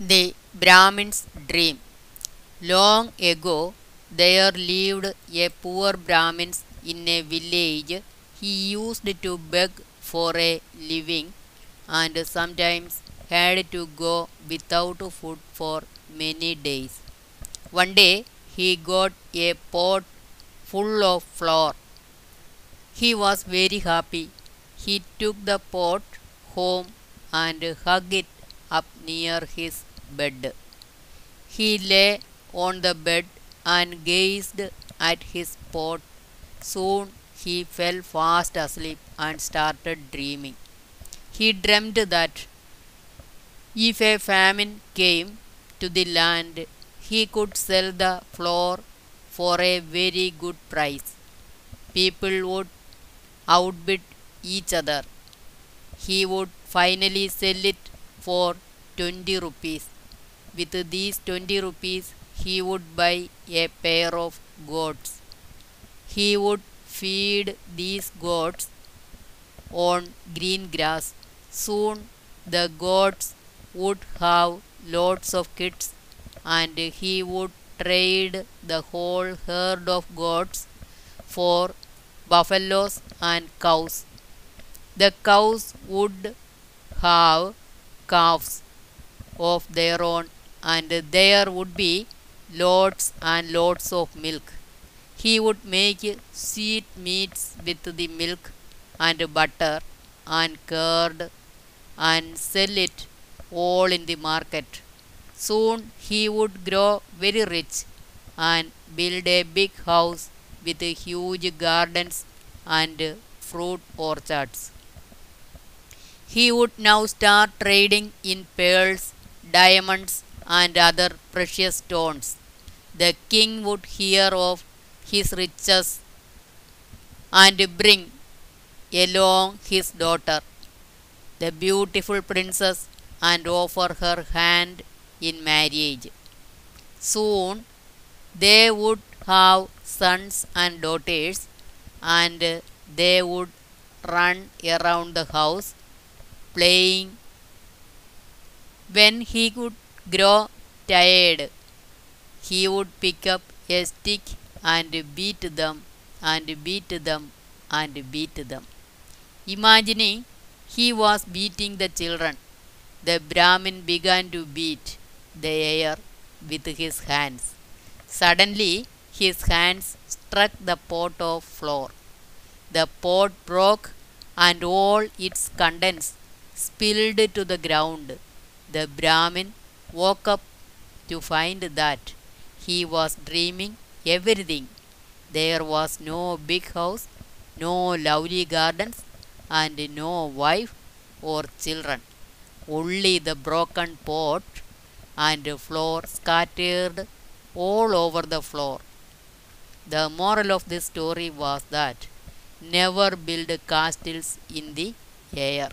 The Brahmin's Dream Long ago there lived a poor Brahmin in a village. He used to beg for a living and sometimes had to go without food for many days. One day he got a pot full of flour. He was very happy. He took the pot home and hugged it up near his bed. He lay on the bed and gazed at his pot. Soon he fell fast asleep and started dreaming. He dreamed that if a famine came to the land, he could sell the flour for a very good price. People would outbid each other. He would finally sell it for 20 rupees. With these 20 rupees, he would buy a pair of goats. He would feed these goats on green grass. Soon the goats would have lots of kids and he would trade the whole herd of goats for buffaloes and cows. The cows would have calves of their own and there would be lots and lots of milk. He would make sweet meats with the milk and butter and curd and sell it all in the market. Soon he would grow very rich and build a big house with huge gardens and fruit orchards. He would now start trading in pearls, diamonds, and other precious stones. The king would hear of his riches and bring along his daughter, the beautiful princess, and offer her hand in marriage. Soon they would have sons and daughters, and they would run around the house playing. When he could grow tired, he would pick up a stick and beat them and beat them and beat them. Imagining he was beating the children, the Brahmin began to beat the air with his hands. Suddenly, his hands struck the pot of flour. The pot broke and all its contents spilled to the ground. The Brahmin woke up to find that he was dreaming everything. There was no big house, no lovely gardens, and no wife or children. Only the broken pot and flour scattered all over the floor. The moral of this story was that never build castles in the air.